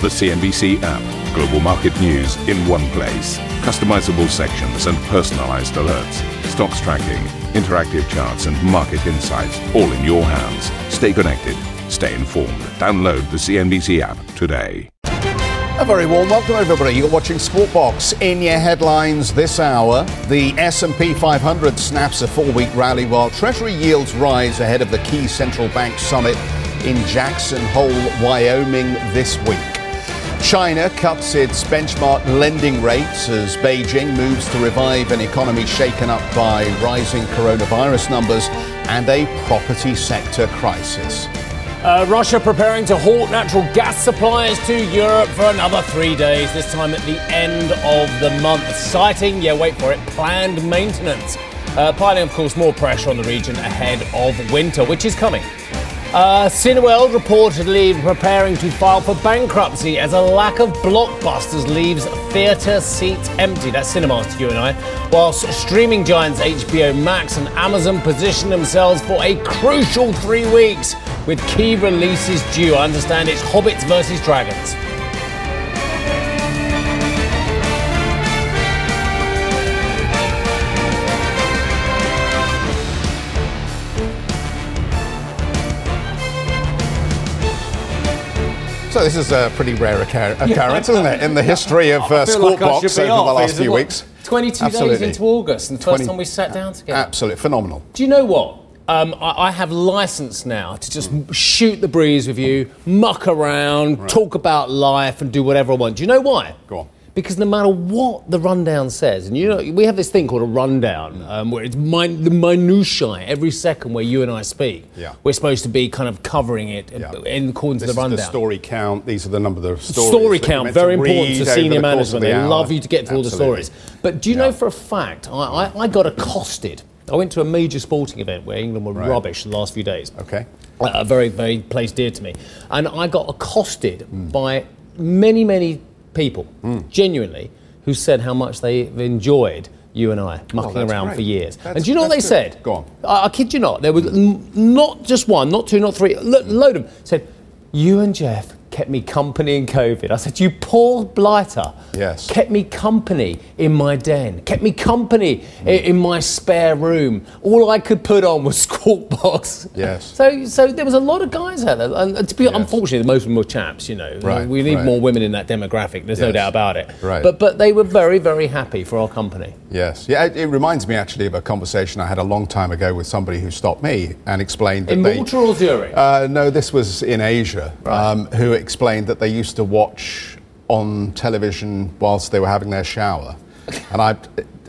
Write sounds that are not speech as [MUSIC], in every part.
The CNBC app. Global market news in one place. Customizable sections and personalized alerts. Stocks tracking, interactive charts, and market insights all in your hands. Stay connected. Stay informed. Download the CNBC app today. A very warm welcome, everybody. You're watching Squawk Box. In your headlines this hour, the S&P 500 snaps a four-week rally while Treasury yields rise ahead of the key central bank summit in Jackson Hole, Wyoming this week. China cuts its benchmark lending rates as Beijing moves to revive an economy shaken up by rising coronavirus numbers and a property sector crisis. Uh, Russia preparing to halt natural gas supplies to Europe for another three days, this time at the end of the month, citing, yeah, wait for it, planned maintenance. Uh, piling, of course, more pressure on the region ahead of winter, which is coming. Uh, Cineworld reportedly preparing to file for bankruptcy as a lack of blockbusters leaves theatre seats empty. That's cinemas to you and I. Whilst streaming giants HBO Max and Amazon position themselves for a crucial three weeks with key releases due. I understand it's Hobbits versus Dragons. So this is a pretty rare occur- [LAUGHS] occurrence, isn't it, in the history of uh, I like I Squawkbox should over the last few what, weeks? 22 Absolutely. days into August, and the first time we sat down together. Absolutely phenomenal. Do you know what? Um, I, I have license now to just shoot the breeze with you, muck around, talk about life, and do whatever I want. Do you know why? Go on. Because no matter what the rundown says, and you know, we have this thing called a rundown, um, where it's min- the minutiae every second where you and I speak. Yeah. We're supposed to be kind of covering it Yeah. in according This to the is rundown. the story count. These are the number of stories. Story count, very to important to senior the management. the They hour. love you to get through all the stories. But do you know for a fact, I, I, I got accosted. I went to a major sporting event where England were Right. rubbish the last few days. Okay. A very, very place dear to me. And I got accosted Hmm. by many, many people, mm. genuinely, who said how much they've enjoyed you and I oh, mucking Oh, around great. for years. That's- and do you know what they good. said? Go on. I, I kid you not. There was n- not just one, not two, not three, lo- load of them. Said, you and Jeff kept me company in COVID. I said, you poor blighter. Yes. Kept me company in my den. Kept me company i- in my spare room. All I could put on was [LAUGHS] Squawk Box. Yes. So, so there was a lot of guys out there, and to be unfortunately, most of them were chaps. You know, Right, we need right. more women in that demographic. There's no doubt about it. Right. But but they were very very happy for our company. Yes. Yeah, it, it reminds me actually of a conversation I had a long time ago with somebody who stopped me and explained that In they. Malta or Zurich? Uh, no, this was in Asia, um, who explained that they used to watch on television whilst they were having their shower. And I,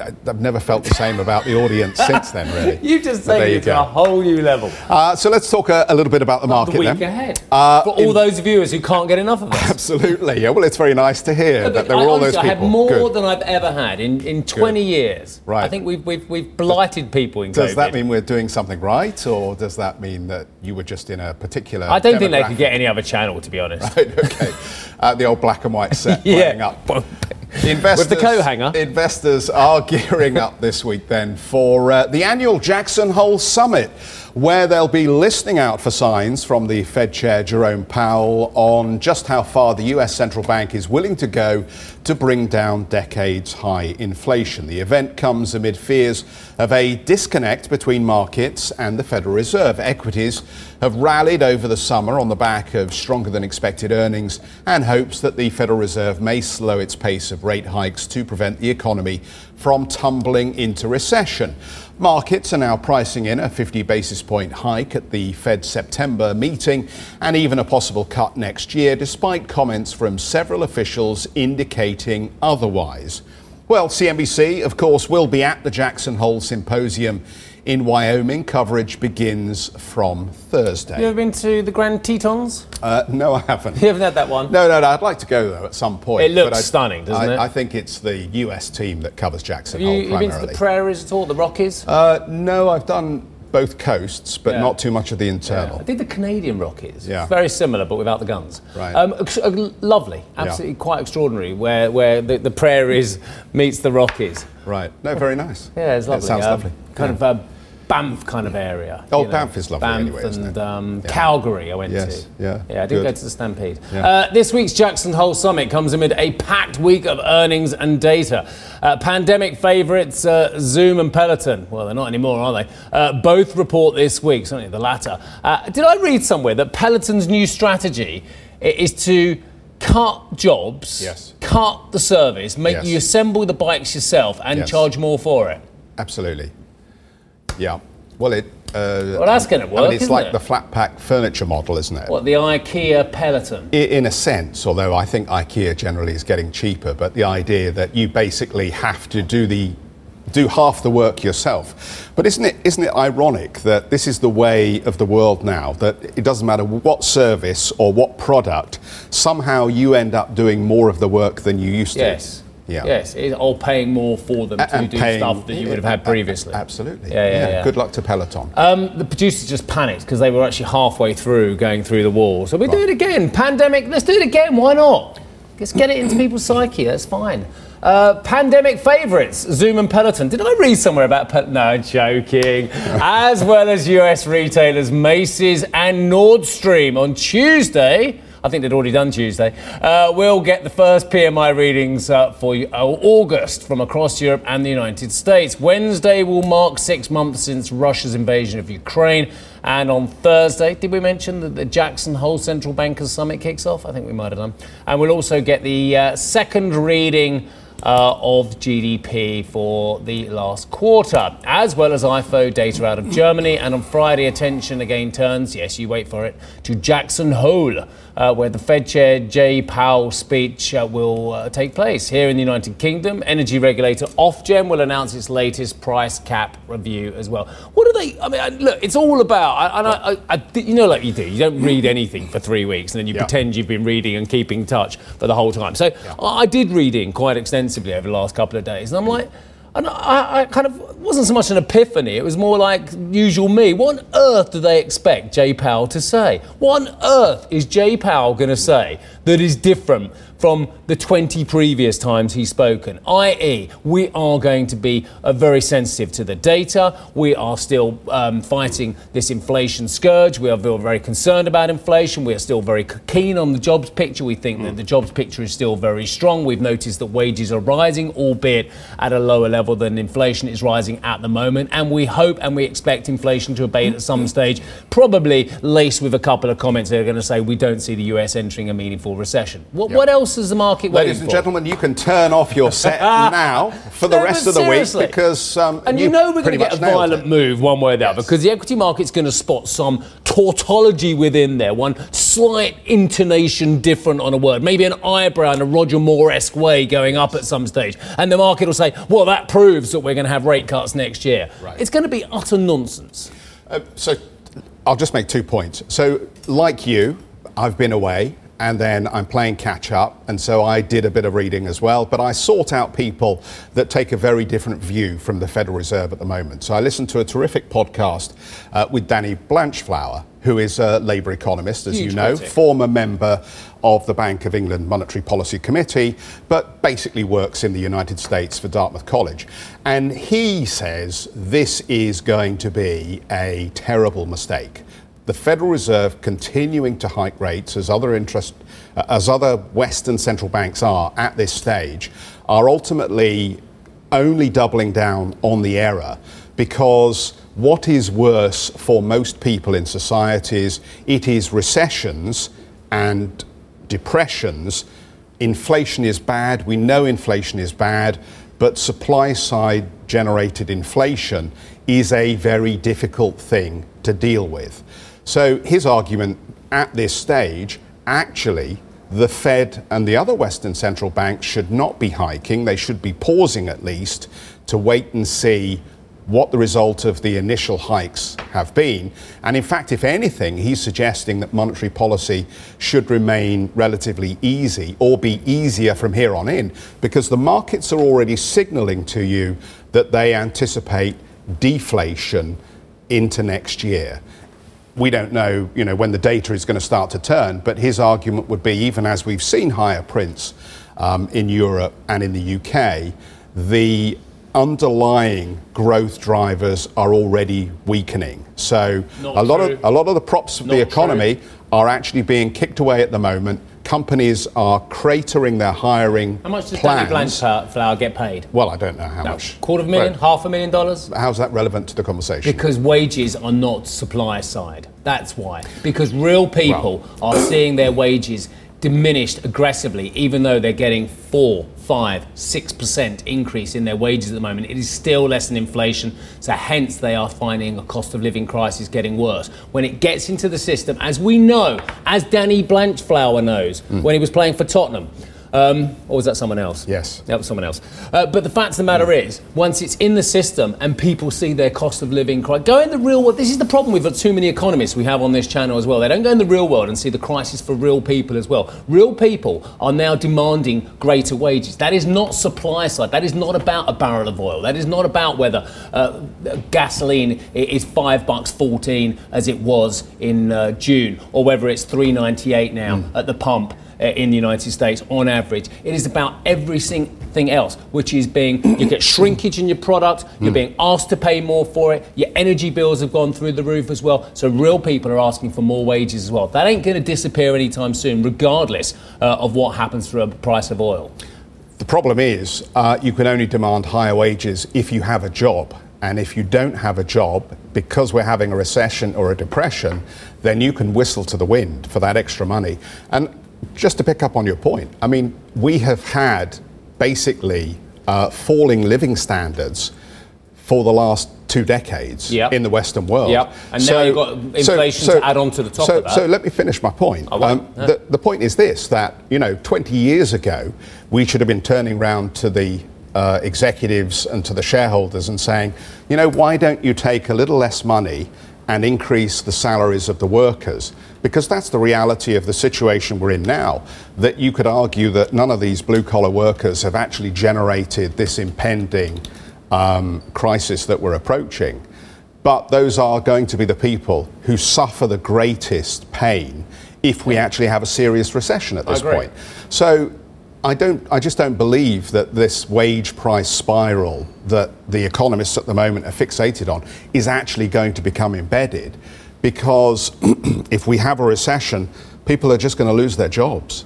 I've never felt the same about the audience [LAUGHS] since then, really. you just But taken it to a whole new level. Uh, so let's talk a, a little bit about the market the week then. ahead. Uh, for all in- those viewers who can't get enough of us. [LAUGHS] Absolutely. Yeah, well, it's very nice to hear that there I, were all honestly, those I people. had more Good. than I've ever had in, in 20 years. Right. I think we've, we've, we've blighted people in Does COVID. that mean we're doing something right, or does that mean that you were just in a particular? I don't think they could get any other channel, to be honest. [LAUGHS] okay, uh, the old black and white set Yeah. up. Investors, With the co-hanger. Investors are gearing up this week then for uh, the annual Jackson Hole Summit, where they'll be listening out for signs from the Fed Chair Jerome Powell on just how far the US central bank is willing to go to bring down decades high inflation. The event comes amid fears of a disconnect between markets and the Federal Reserve. Equities have rallied over the summer on the back of stronger than expected earnings and hopes that the Federal Reserve may slow its pace of rate hikes to prevent the economy from tumbling into recession. Markets are now pricing in a 50 basis point hike at the Fed September meeting and even a possible cut next year, despite comments from several officials indicating otherwise. Well, CNBC, of course, will be at the Jackson Hole Symposium in Wyoming. Coverage begins from Thursday. You ever been to the Grand Tetons? Uh, no, I haven't. You haven't had that one? No, no, no. I'd like to go though at some point. It looks but I- stunning, doesn't I, it? I think it's the US team that covers Jackson Have you, Hole you been to primarily. the prairies at all, the Rockies? uh, no, I've done both coasts, but Yeah. not too much of the internal. I internal. did the Canadian Rockies. Yeah. Very similar, but without the guns. Right. Um, uh, lovely, absolutely quite extraordinary, where, where the, the prairies meets the Rockies. Right. No, very nice. Yeah, it's lovely. It sounds Um, lovely. Kind Yeah. of um, Banff kind of area. Oh, Banff is lovely Banff anyway, and um, Yeah. Calgary I went Yes, to. yeah, Yeah, I did good. go to the Stampede. Yeah. Uh, this week's Jackson Hole Summit comes amid a packed week of earnings and data. Uh, pandemic favourites uh, Zoom and Peloton, well, they're not anymore, are they? Uh, both report this week, certainly the latter. Uh, did I read somewhere that Peloton's new strategy is to cut jobs, Yes. cut the service, make Yes. you assemble the bikes yourself and Yes. charge more for it? Absolutely. Yeah. Well, it. Uh, Well, that's gonna I work, mean, it's like it? the flat pack furniture model, isn't it? What, the IKEA Peloton? I- In a sense, although I think IKEA generally is getting cheaper, but the idea that you basically have to do the do half the work yourself. But isn't it isn't it ironic that this is the way of the world now that it doesn't matter what service or what product, somehow you end up doing more of the work than you used to. Yes. Yeah. Yes, it- or paying more for them to And do paying- stuff that you would have had previously. Absolutely. Yeah, yeah, yeah. Good luck to Peloton. Um, the producers just panicked because they were actually halfway through going through the wall. So we do it again. Pandemic, let's do it again. Why not? Let's get it into people's psyche. That's fine. Uh, pandemic favourites, Zoom and Peloton. Did I read somewhere about Peloton? No, joking. [LAUGHS] as well as US retailers Macy's and Nordstrom on Tuesday. I think they'd already done Tuesday. Uh, we'll get the first PMI readings uh, for uh, August from across Europe and the United States. Wednesday will mark six months since Russia's invasion of Ukraine. And on Thursday, did we mention that the Jackson Hole Central Bankers Summit kicks off? I think we might have done. And we'll also get the uh, second reading uh, of GDP for the last quarter, as well as IFO data out of Germany. And on Friday, attention again turns, yes, you wait for it, to Jackson Hole, uh, where the Fed Chair Jay Powell's speech uh, will uh, take place. Here in the United Kingdom, energy regulator Ofgem will announce its latest price cap review as well. What are they? I mean, look, it's all about. I, and I, I, I, you know, like you do. You don't read anything for three weeks, and then you Yeah. pretend you've been reading and keeping touch for the whole time. So I I did reading quite extensively over the last couple of days, and I'm like. And I, I kind of wasn't so much an epiphany. It was more like usual me. What on earth do they expect Jay Powell to say? What on earth is Jay Powell going to say that is different from the 20 previous times he's spoken? I.e., we are going to be uh, very sensitive to the data. We are still um, fighting this inflation scourge. We are very concerned about inflation. We are still very keen on the jobs picture. We think that the jobs picture is still very strong. We've noticed that wages are rising, albeit at a lower level than inflation is rising at the moment. And we hope and we expect inflation to abate at some stage, probably laced with a couple of comments that are going to say we don't see the US entering a meaningful recession. What, what else is the market waiting for? Ladies and gentlemen, you can turn off your set [LAUGHS] now for the No, rest of the seriously. week because um, And you, know we're going to get a violent it. move one way or the other Yes. because the equity market's going to spot some tautology within there, one slight intonation different on a word, maybe an eyebrow in a Roger Moore-esque way going up at some stage. And the market will say, well, that proves that we're going to have rate cuts next year. Right. It's going to be utter nonsense. Uh, so I'll just make two points. So, like you, I've been away and then I'm playing catch up, and so I did a bit of reading as well. But I sought out people that take a very different view from the Federal Reserve at the moment. So I listened to a terrific podcast uh, with Danny Blanchflower, who is a Labour economist, as Huge you know, critic. former member of the Bank of England Monetary Policy Committee, but basically works in the United States for Dartmouth College. And he says this is going to be a terrible mistake. The Federal Reserve continuing to hike rates as other interest uh, as other Western central banks are at this stage are ultimately only doubling down on the error because what is worse for most people in societies it is recessions and depressions. Inflation is bad. We know inflation is bad but supply side generated inflation is a very difficult thing to deal with so his argument at this stage actually the Fed and the other Western central banks should not be hiking. They should be pausing at least to wait and see what the result of the initial hikes have been. And in fact, if anything, he's suggesting that monetary policy should remain relatively easy or be easier from here on in because the markets are already signaling to you that they anticipate deflation into next year we don't know, you know, when the data is going to start to turn. But his argument would be, even as we've seen higher prints um, in Europe and in the UK, the underlying growth drivers are already weakening. So Not a lot true. of a lot of the props of the Not economy are actually being kicked away at the moment. Companies are cratering their hiring How much does Danny plans. Blanchflower get paid? Well, I don't know how No, much. quarter of a million, half a million dollars? How's that relevant to the conversation? Because wages are not supply side. That's why. Because real people are seeing their wages diminished aggressively, even though they're getting four, five, six percent increase in their wages at the moment. It is still less than inflation, so hence they are finding a cost of living crisis getting worse. When it gets into the system, as we know, as Danny Blanchflower knows, hmm. when he was playing for Tottenham. Um, or was that someone else? Yes. That was someone else. Uh, but the fact of the matter is, once it's in the system and people see their cost of living cry, go in the real world. This is the problem with the too many economists we have on this channel as well. They don't go in the real world and see the crisis for real people as well. Real people are now demanding greater wages. That is not supply side. That is not about a barrel of oil. That is not about whether uh, gasoline is five bucks fourteen as it was in uh, June, or whether it's three ninety eight now at the pump in the United States on average. It is about everything else, which is being you get [COUGHS] shrinkage in your product, you're being asked to pay more for it, your energy bills have gone through the roof as well. So real people are asking for more wages as well. That ain't going to disappear anytime soon, regardless uh, of what happens for a price of oil. The problem is, uh, you can only demand higher wages if you have a job. And if you don't have a job, because we're having a recession or a depression, then you can whistle to the wind for that extra money. And just to pick up on your point, I mean, we have had basically uh, falling living standards for the last two decades Yep. in the Western world. Yep. And now you've got inflation to add on to the top so, of that. So let me finish my point. Um, won't. Yeah. the, the point is this that, you know, 20 years ago, we should have been turning round to the uh, executives and to the shareholders and saying, you know, why don't you take a little less money and increase the salaries of the workers? Because that's the reality of the situation we're in now. That you could argue that none of these blue collar workers have actually generated this impending um, crisis that we're approaching. But those are going to be the people who suffer the greatest pain if we actually have a serious recession at this point. So I don't I just don't believe that this wage price spiral that the economists at the moment are fixated on is actually going to become embedded because [CLEARS THROAT] if we have a recession, people are just going to lose their jobs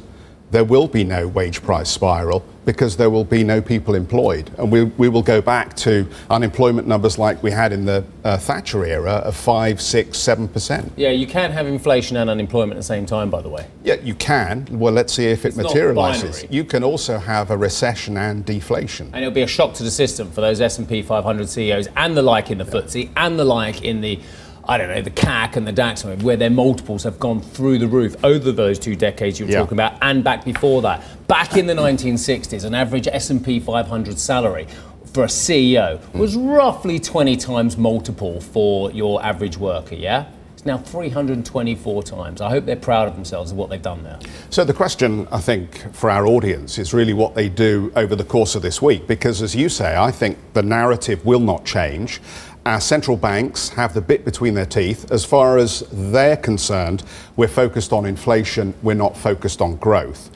there will be no wage price spiral because there will be no people employed. And we, we will go back to unemployment numbers like we had in the uh, Thatcher era of 5, 6, 7%. Yeah, you can have inflation and unemployment at the same time, by the way. Yeah, you can. Well, let's see if it It's not materializes. You can also have a recession and deflation. and it'll be a shock to the system for those S&P 500 CEOs and the like in the FTSE and the like in the I don't know the CAC and the DAX where their multiples have gone through the roof over those two decades you were Yeah. talking about and back before that back in the 1960s an average S&P 500 salary for a CEO was roughly 20 times multiple for your average worker yeah it's now 324 times I hope they're proud of themselves of what they've done there So the question, I think, for our audience is really what they do over the course of this week, because as you say, I think the narrative will not change. Our central banks have the bit between their teeth. As far as they're concerned, we're focused on inflation, we're not focused on growth.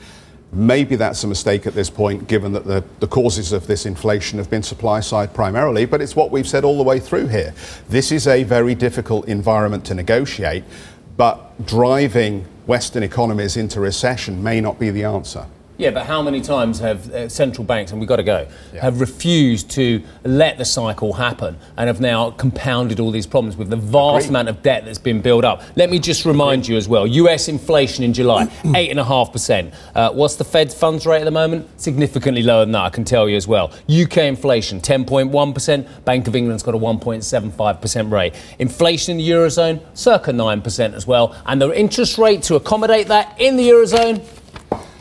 Maybe that's a mistake at this point, given that the, the causes of this inflation have been supply side primarily, but it's what we've said all the way through here. This is a very difficult environment to negotiate, but driving Western economies into recession may not be the answer. Yeah, but how many times have uh, central banks, and we've got to go, have refused to let the cycle happen and have now compounded all these problems with the vast Agreed. amount of debt that's been built up? Let me just remind you as well US inflation in July, 8.5%. Uh, what's the Fed's funds rate at the moment? Significantly lower than that, I can tell you as well. UK inflation, 10.1%. Bank of England's got a 1.75% rate. Inflation in the Eurozone, circa 9% as well. And the interest rate to accommodate that in the Eurozone,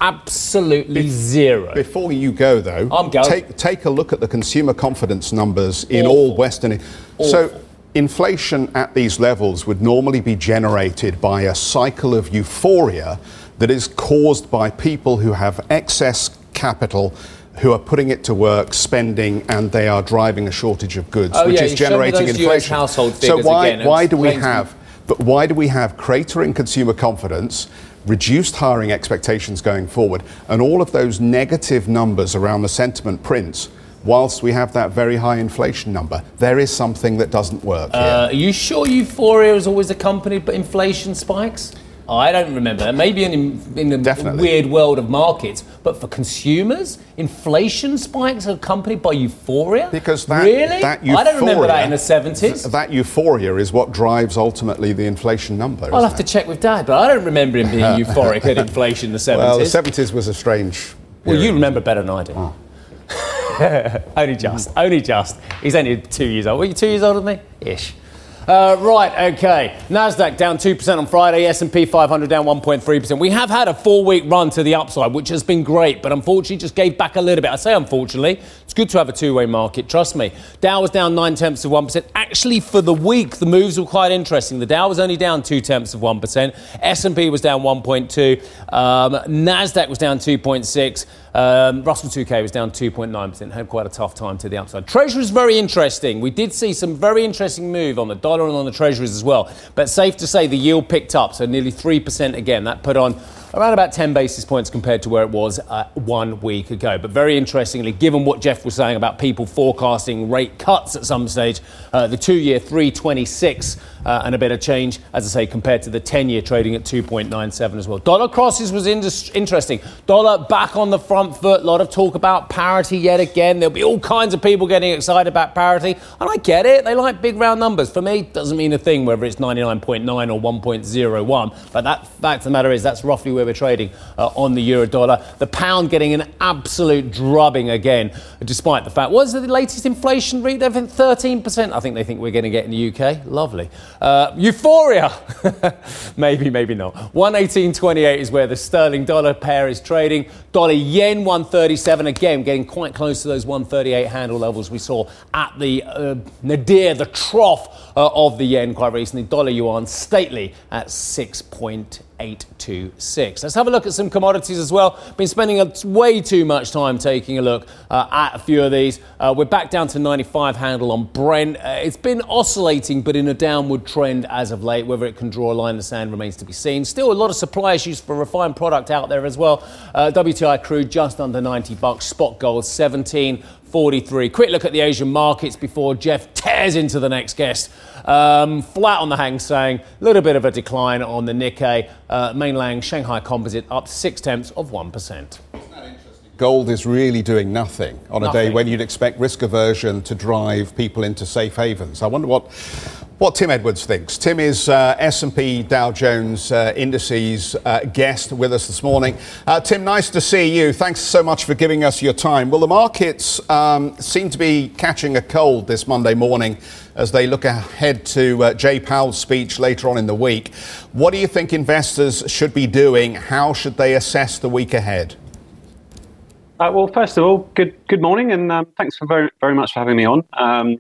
absolutely zero. Before you go, though, I'm going. Take, take a look at the consumer confidence numbers in Awful. all Western. So, inflation at these levels would normally be generated by a cycle of euphoria that is caused by people who have excess capital. Who are putting it to work, spending, and they are driving a shortage of goods, Oh, which yeah, is you showed me generating inflation. household so why. Why do we have but why do we have cratering consumer confidence, reduced hiring expectations going forward, and all of those negative numbers around the sentiment prints? whilst we have that very high inflation number. There is something that doesn't work. Uh, are you sure euphoria is always accompanied by inflation spikes? I don't remember. Maybe in, in the Definitely. weird world of markets, but for consumers, inflation spikes are accompanied by euphoria. Because that, really, that I don't remember that in the seventies. That euphoria is what drives ultimately the inflation number. I'll have to check with Dad, but I don't remember him being [LAUGHS] euphoric at inflation in the seventies. Well, the seventies. was a strange. Well, you remember better than I do. Ah. [LAUGHS] only just, only just. He's only two years old. Were you two years older than me? Ish. Uh, right, okay. Nasdaq down two percent on Friday. S and P 500 down 1.3 percent. We have had a four-week run to the upside, which has been great, but unfortunately just gave back a little bit. I say unfortunately, it's good to have a two-way market. Trust me. Dow was down nine tenths of one percent. Actually, for the week, the moves were quite interesting. The Dow was only down two tenths of one percent. S and P was down 1.2. Um, Nasdaq was down 2.6. Um, Russell 2K was down 2.9%, had quite a tough time to the upside. Treasury is very interesting. We did see some very interesting move on the dollar on the treasuries as well. But safe to say the yield picked up, so nearly 3% again. That put on around about 10 basis points compared to where it was uh, one week ago. But very interestingly, given what Jeff was saying about people forecasting rate cuts at some stage, uh, the two year 326 uh, and a bit of change, as I say, compared to the 10 year trading at 2.97 as well. Dollar crosses was interesting. Dollar back on the front foot. A lot of talk about parity yet again. There'll be all kinds of people getting excited about parity. And I get it. They like big round numbers. For me, it doesn't mean a thing whether it's 99.9 or 1.01. But that fact of the matter is that's roughly where we're trading uh, on the euro dollar. The pound getting an absolute drubbing again, despite the fact. What's the latest inflation rate? They've been 13%. I think they think we're going to get in the UK. Lovely. Uh, euphoria. [LAUGHS] maybe, maybe not. 118.28 is where the sterling dollar pair is trading. Dollar yen 137 again, getting quite close to those 138 handle levels we saw at the uh, nadir, the trough uh, of the yen quite recently. Dollar yuan stately at 6.826. Let's have a look at some commodities as well. Been spending a, way too much time taking a look uh, at a few of these. Uh, we're back down to 95 handle on Brent. Uh, it's been oscillating, but in a downward trend as of late. Whether it can draw a line in the sand remains to be seen. Still a lot of supply issues for refined product out there as well. Uh, WTI crude just under 90 bucks. Spot gold 17. 43. Quick look at the Asian markets before Jeff tears into the next guest. Um, flat on the Hang Seng, a little bit of a decline on the Nikkei. Uh, mainland Shanghai Composite up six tenths of 1%. Gold is really doing nothing on a day when you'd expect risk aversion to drive people into safe havens. I wonder what what Tim Edwards thinks. Tim is uh, S&P Dow Jones uh, indices uh, guest with us this morning. Uh, Tim, nice to see you. Thanks so much for giving us your time. Well, the markets um, seem to be catching a cold this Monday morning as they look ahead to uh, Jay Powell's speech later on in the week. What do you think investors should be doing? How should they assess the week ahead? Uh, well, first of all, good good morning, and um, thanks for very very much for having me on. Um,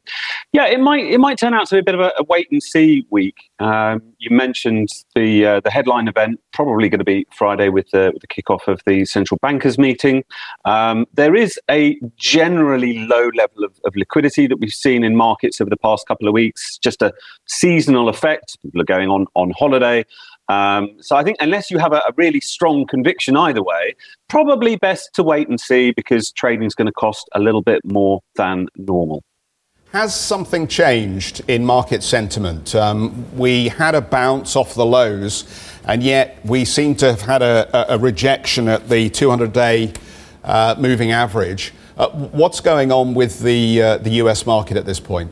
yeah, it might it might turn out to be a bit of a, a wait and see week. Um, you mentioned the uh, the headline event probably going to be Friday with the with the kickoff of the central bankers meeting. Um, there is a generally low level of, of liquidity that we've seen in markets over the past couple of weeks. Just a seasonal effect. People are going on on holiday. Um, so I think unless you have a, a really strong conviction either way, probably best to wait and see because trading is going to cost a little bit more than normal. Has something changed in market sentiment? Um, we had a bounce off the lows, and yet we seem to have had a, a, rejection at the 200 day uh, moving average. Uh, what's going on with the, uh, the US market at this point?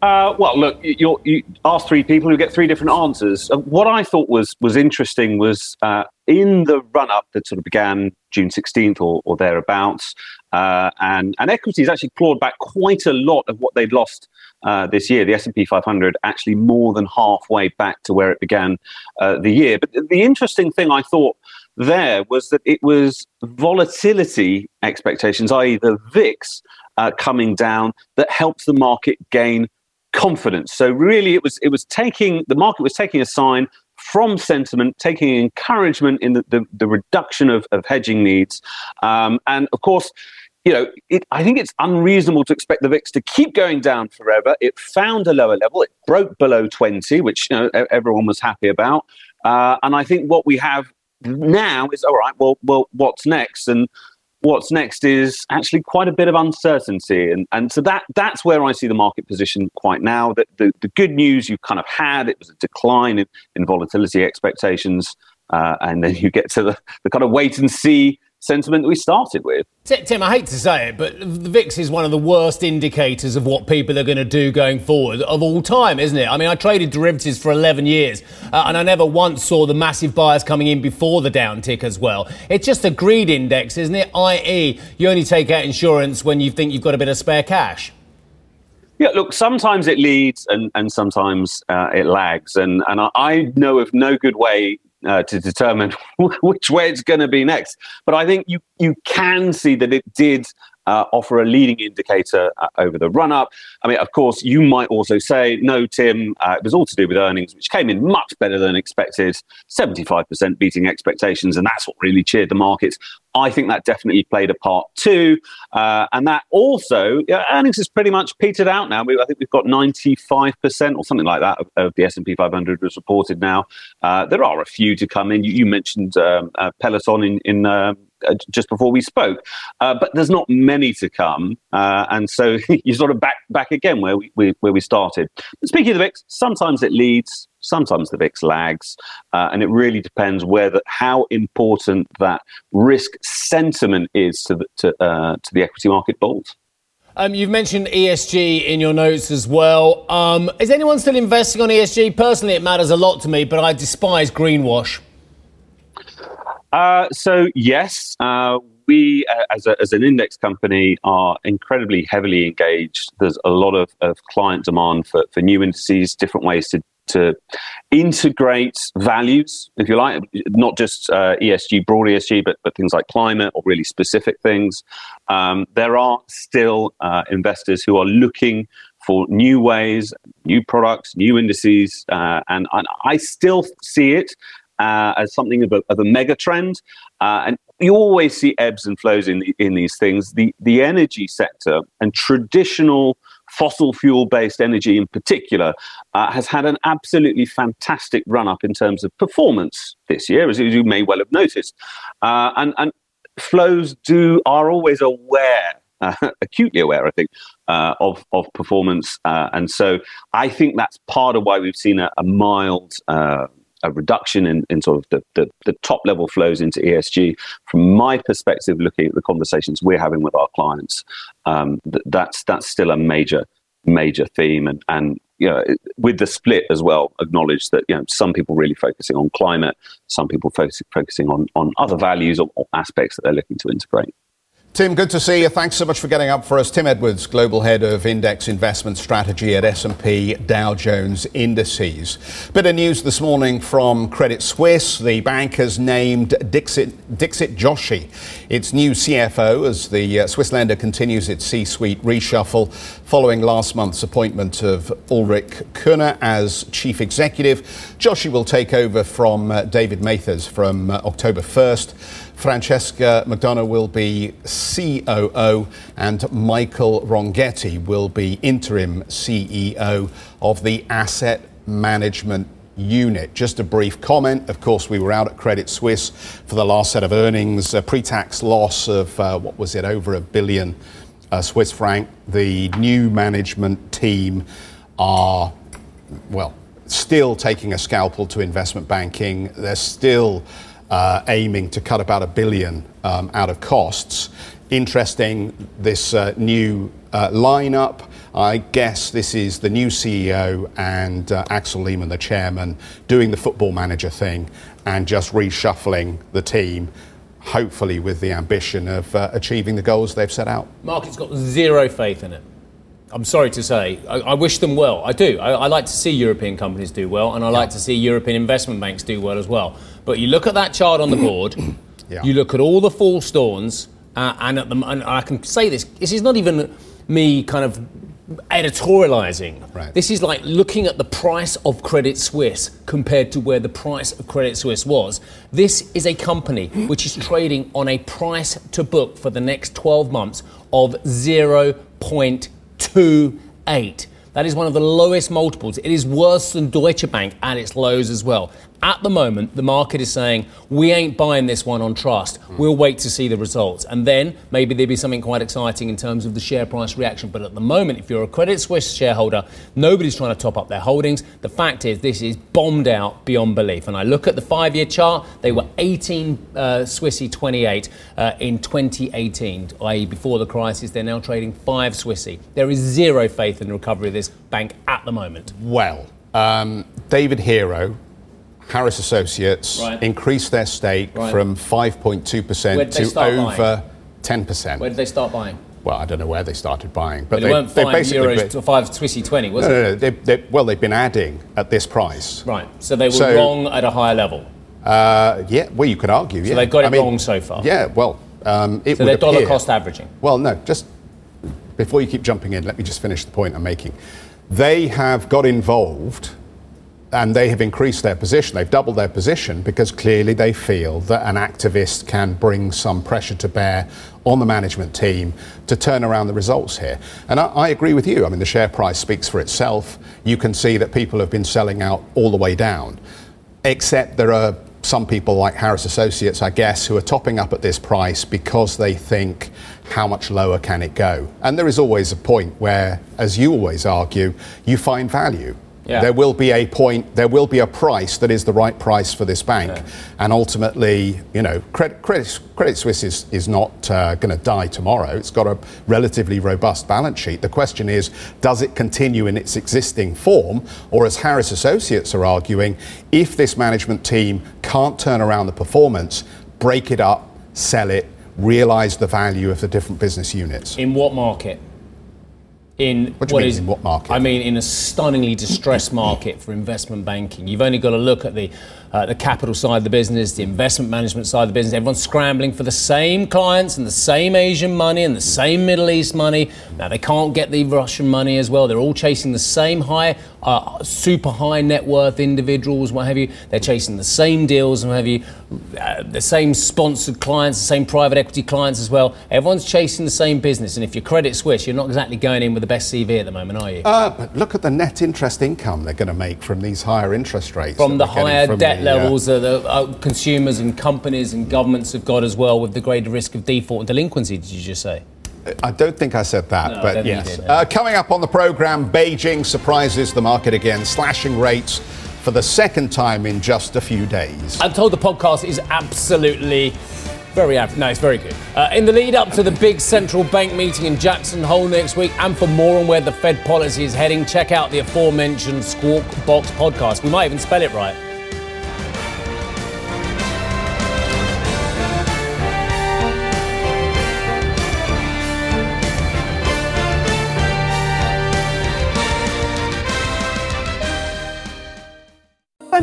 Uh, well, look, you you ask three people who get three different answers. What I thought was was interesting was uh, in the run up that sort of began June 16th or, or thereabouts, uh, and and equities actually clawed back quite a lot of what they'd lost uh, this year. The S&P 500 actually more than halfway back to where it began uh, the year. But the interesting thing I thought there was that it was volatility expectations, i.e., the VIX uh, coming down, that helped the market gain confidence. So really, it was it was taking the market was taking a sign from sentiment, taking encouragement in the, the, the reduction of, of hedging needs, um, and of course. You know, it, I think it's unreasonable to expect the VIX to keep going down forever. It found a lower level. It broke below 20, which you know, everyone was happy about. Uh, and I think what we have now is all right. Well, well, what's next? And what's next is actually quite a bit of uncertainty. And, and so that, that's where I see the market position quite now. That the, the good news you kind of had, it was a decline in, in volatility expectations. Uh, and then you get to the, the kind of wait and see sentiment that we started with. Tim, I hate to say it, but the VIX is one of the worst indicators of what people are going to do going forward of all time, isn't it? I mean, I traded derivatives for 11 years, uh, and I never once saw the massive buyers coming in before the downtick as well. It's just a greed index, isn't it? I.e., you only take out insurance when you think you've got a bit of spare cash. Yeah, look, sometimes it leads and, and sometimes uh, it lags. And, and I know of no good way uh, to determine [LAUGHS] which way it's going to be next. But I think you you can see that it did uh, offer a leading indicator uh, over the run up. I mean, of course, you might also say, no, Tim, uh, it was all to do with earnings, which came in much better than expected, 75% beating expectations, and that's what really cheered the markets. I think that definitely played a part too. Uh, and that also, yeah, earnings has pretty much petered out now. We, I think we've got 95% or something like that of, of the S&P 500 was reported now. Uh, there are a few to come in. You, you mentioned um, uh, Peloton in, in um, just before we spoke. Uh, but there's not many to come, uh, and so [LAUGHS] you're sort of back back again where we, we where we started. But speaking of the VIX, sometimes it leads, sometimes the VIX lags, uh, and it really depends whether how important that risk sentiment is to the, to, uh, to the equity market bulls. Um, you've mentioned ESG in your notes as well. Um, is anyone still investing on ESG? Personally, it matters a lot to me, but I despise greenwash. Uh, so yes, uh, we uh, as, a, as an index company are incredibly heavily engaged. There's a lot of, of client demand for, for new indices, different ways to to integrate values, if you like, not just uh, ESG, broad ESG, but, but things like climate or really specific things. Um, there are still uh, investors who are looking for new ways, new products, new indices, uh, and, and, I still see it uh, as something of a, of a mega trend. Uh, and you always see ebbs and flows in, in these things. The, the energy sector and traditional fossil fuel based energy in particular uh, has had an absolutely fantastic run up in terms of performance this year, as you may well have noticed. Uh, and, and flows do are always aware uh, [LAUGHS] acutely aware, I think, uh, of of performance, uh, and so I think that's part of why we've seen a, a mild uh, a reduction in, in sort of the, the, the, top level flows into ESG. From my perspective, looking at the conversations we're having with our clients, um, th- that's that's still a major major theme, and and you know with the split as well, acknowledge that you know some people really focusing on climate, some people focus, focusing on on other values or, or aspects that they're looking to integrate. Tim, good to see you. Thanks so much for getting up for us. Tim Edwards, Global Head of Index Investment Strategy at S&P Dow Jones Indices. Bit of news this morning from Credit Suisse. The bank has named Dixit, Dixit Joshi its new CFO as the uh, Swiss lender continues its C-suite reshuffle following last month's appointment of Ulrich Körner as chief executive. Joshi will take over from uh, David Mathers from uh, October 1st. Francesca McDonagh will be COO and Michael Rongetti will be interim CEO of the asset management unit. Just a brief comment. Of course, we were out at Credit Suisse for the last set of earnings, a pre tax loss of uh, what was it, over a billion uh, Swiss franc. The new management team are, well, still taking a scalpel to investment banking. They're still uh, aiming to cut about a billion um, out of costs. Interesting, this uh, new uh, lineup. I guess this is the new CEO and uh, Axel Lehmann, the chairman, doing the football manager thing and just reshuffling the team, hopefully with the ambition of uh, achieving the goals they've set out. Market's got zero faith in it. I'm sorry to say, I, I wish them well. I do. I, I, like to see European companies do well, and I like to see European investment banks do well as well. But you look at that chart on the board, [COUGHS] yeah. you look at all the false dawns, uh, and, at the, and I can say this, this is not even me kind of editorializing. Right. This is like looking at the price of Credit Suisse compared to where the price of Credit Suisse was. This is a company which is trading on a price to book for the next 12 months of 0.2 2.8. That is one of the lowest multiples. It is worse than Deutsche Bank at its lows as well. At the moment, the market is saying, we ain't buying this one on trust. We'll wait to see the results. And then maybe there'll be something quite exciting in terms of the share price reaction. But at the moment, if you're a Credit Suisse shareholder, nobody's trying to top up their holdings. The fact is, this is bombed out beyond belief. And I look at the five year chart, they were 18 uh, Swissy 28 uh, in 2018, i.e., before the crisis. They're now trading 5 Swissy. There is zero faith in the recovery of this bank at the moment. Well, um, David Herro, Harris Associates Right. increased their stake Right. from 5.2% to over 10%. Where did they start buying? well, I don't know where they started buying, but, But they, it weren't they 5 basically. euros to 5 Swissy 20, was no, it? no, no. They, they, well, they've been adding at this price. Right. So they were So- wrong at a higher level. Uh, yeah, well, you could argue. Yeah. they've got it I mean, wrong so far. Yeah, well, um, it So would they're dollar cost averaging. Well, no, just before you keep jumping in, let me just finish the point I'm making. They have got involved and they have increased their position. They've doubled their position because clearly they feel that an activist can bring some pressure to bear on the management team to turn around the results here. And I, I agree with you. I mean, the share price speaks for itself. You can see that people have been selling out all the way down, except there are some people like Harris Associates, I guess, who are topping up at this price because they think, how much lower can it go? And there is always a point where, as you always argue, you find value. Yeah. There will be a point, there will be a price that is the right price for this bank. And ultimately, you know, Credit, Credit, Credit Suisse is, is not uh, going to die tomorrow. It's got a relatively robust balance sheet. The question is, does it continue in its existing form? Or, as Harris Associates are arguing, if this management team can't turn around the performance, break it up, sell it, realize the value of the different business units. In what market? In What mean, is- in what market? I mean, in a stunningly distressed [COUGHS] market for investment banking. You've only got to look at the uh, the capital side of the business, the investment management side of the business. Everyone's scrambling for the same clients and the same Asian money and the same Middle East money. Now they can't get the Russian money as well. They're all chasing the same high, uh, super high net worth individuals, what have you. They're chasing the same deals and what have you. Uh, the same sponsored clients, the same private equity clients as well. Everyone's chasing the same business. And if you're Credit Suisse, you're not exactly going in with the best CV at the moment, are you? Uh, but look at the net interest income they're going to make from these higher interest rates. from the higher from debt uh, levels that the uh, consumers and companies and governments have got as well, with the greater risk of default and delinquency. Did you just say? I don't think I said that, No, but don't think you yes. did, no. Uh, coming up on the program, Beijing surprises the market again, slashing rates for the second time in just a few days. I'm told the podcast is absolutely very average. No, it's very good. Uh, in the lead up to the big central bank meeting in Jackson Hole next week, and for more on where the Fed policy is heading, check out the aforementioned Squawk Box podcast. We might even spell it right.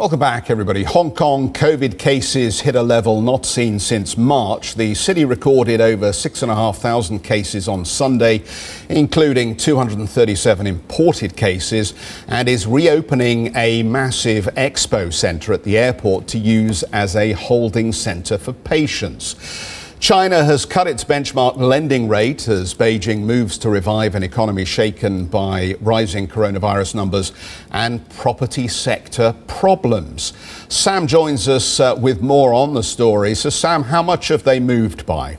Welcome back, everybody. Hong Kong COVID cases hit a level not seen since March. The city recorded over 6,500 cases on Sunday, including 237 imported cases, and is reopening a massive expo centre at the airport to use as a holding centre for patients. China has cut its benchmark lending rate as Beijing moves to revive an economy shaken by rising coronavirus numbers and property sector problems. Sam joins us uh, with more on the story. So, Sam, how much have they moved by?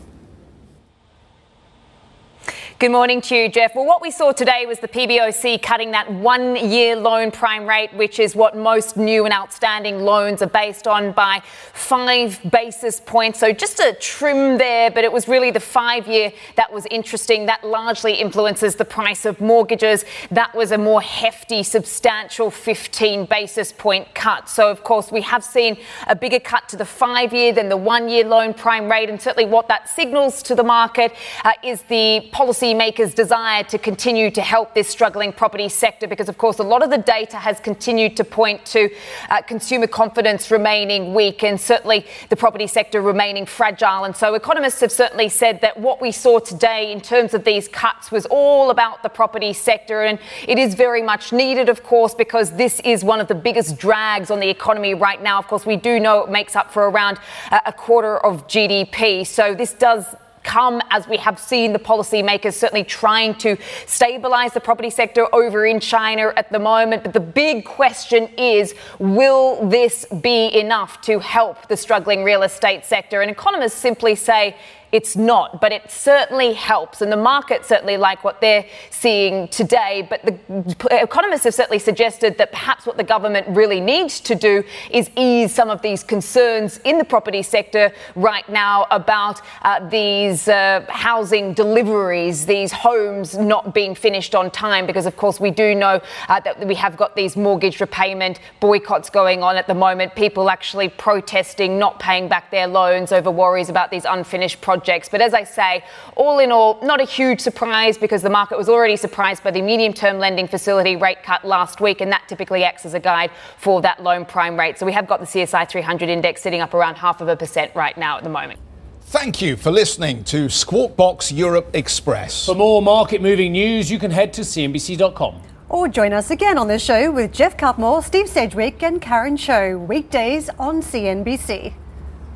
Good morning to you, Jeff. Well, what we saw today was the PBOC cutting that one year loan prime rate, which is what most new and outstanding loans are based on, by five basis points. So just a trim there, but it was really the five year that was interesting. That largely influences the price of mortgages. That was a more hefty, substantial 15 basis point cut. So, of course, we have seen a bigger cut to the five year than the one year loan prime rate. And certainly what that signals to the market uh, is the policy policymakers' desire to continue to help this struggling property sector because, of course, a lot of the data has continued to point to uh, consumer confidence remaining weak and certainly the property sector remaining fragile. And so economists have certainly said that what we saw today in terms of these cuts was all about the property sector. And it is very much needed, of course, because this is one of the biggest drags on the economy right now. Of course, we do know it makes up for around a quarter of GDP. So this does come as we have seen the policymakers certainly trying to stabilize the property sector over in China at the moment. But the big question is will this be enough to help the struggling real estate sector? And economists simply say it's not, but it certainly helps. And the market certainly like what they're seeing today. But the economists have certainly suggested that perhaps what the government really needs to do is ease some of these concerns in the property sector right now about uh, these uh, housing deliveries, these homes not being finished on time. Because, of course, we do know uh, that we have got these mortgage repayment boycotts going on at the moment. People actually protesting, not paying back their loans over worries about these unfinished projects projects. But as I say, all in all, not a huge surprise because the market was already surprised by the medium term lending facility rate cut last week, and that typically acts as a guide for that loan prime rate. So we have got the CSI 300 index sitting up around half of a percent right now at the moment. Thank you for listening to Squawk Box Europe Express. For more market moving news, you can head to CNBC.com. Or join us again on the show with Geoff Cutmore, Steve Sedgwick, and Karen Tso, weekdays on CNBC.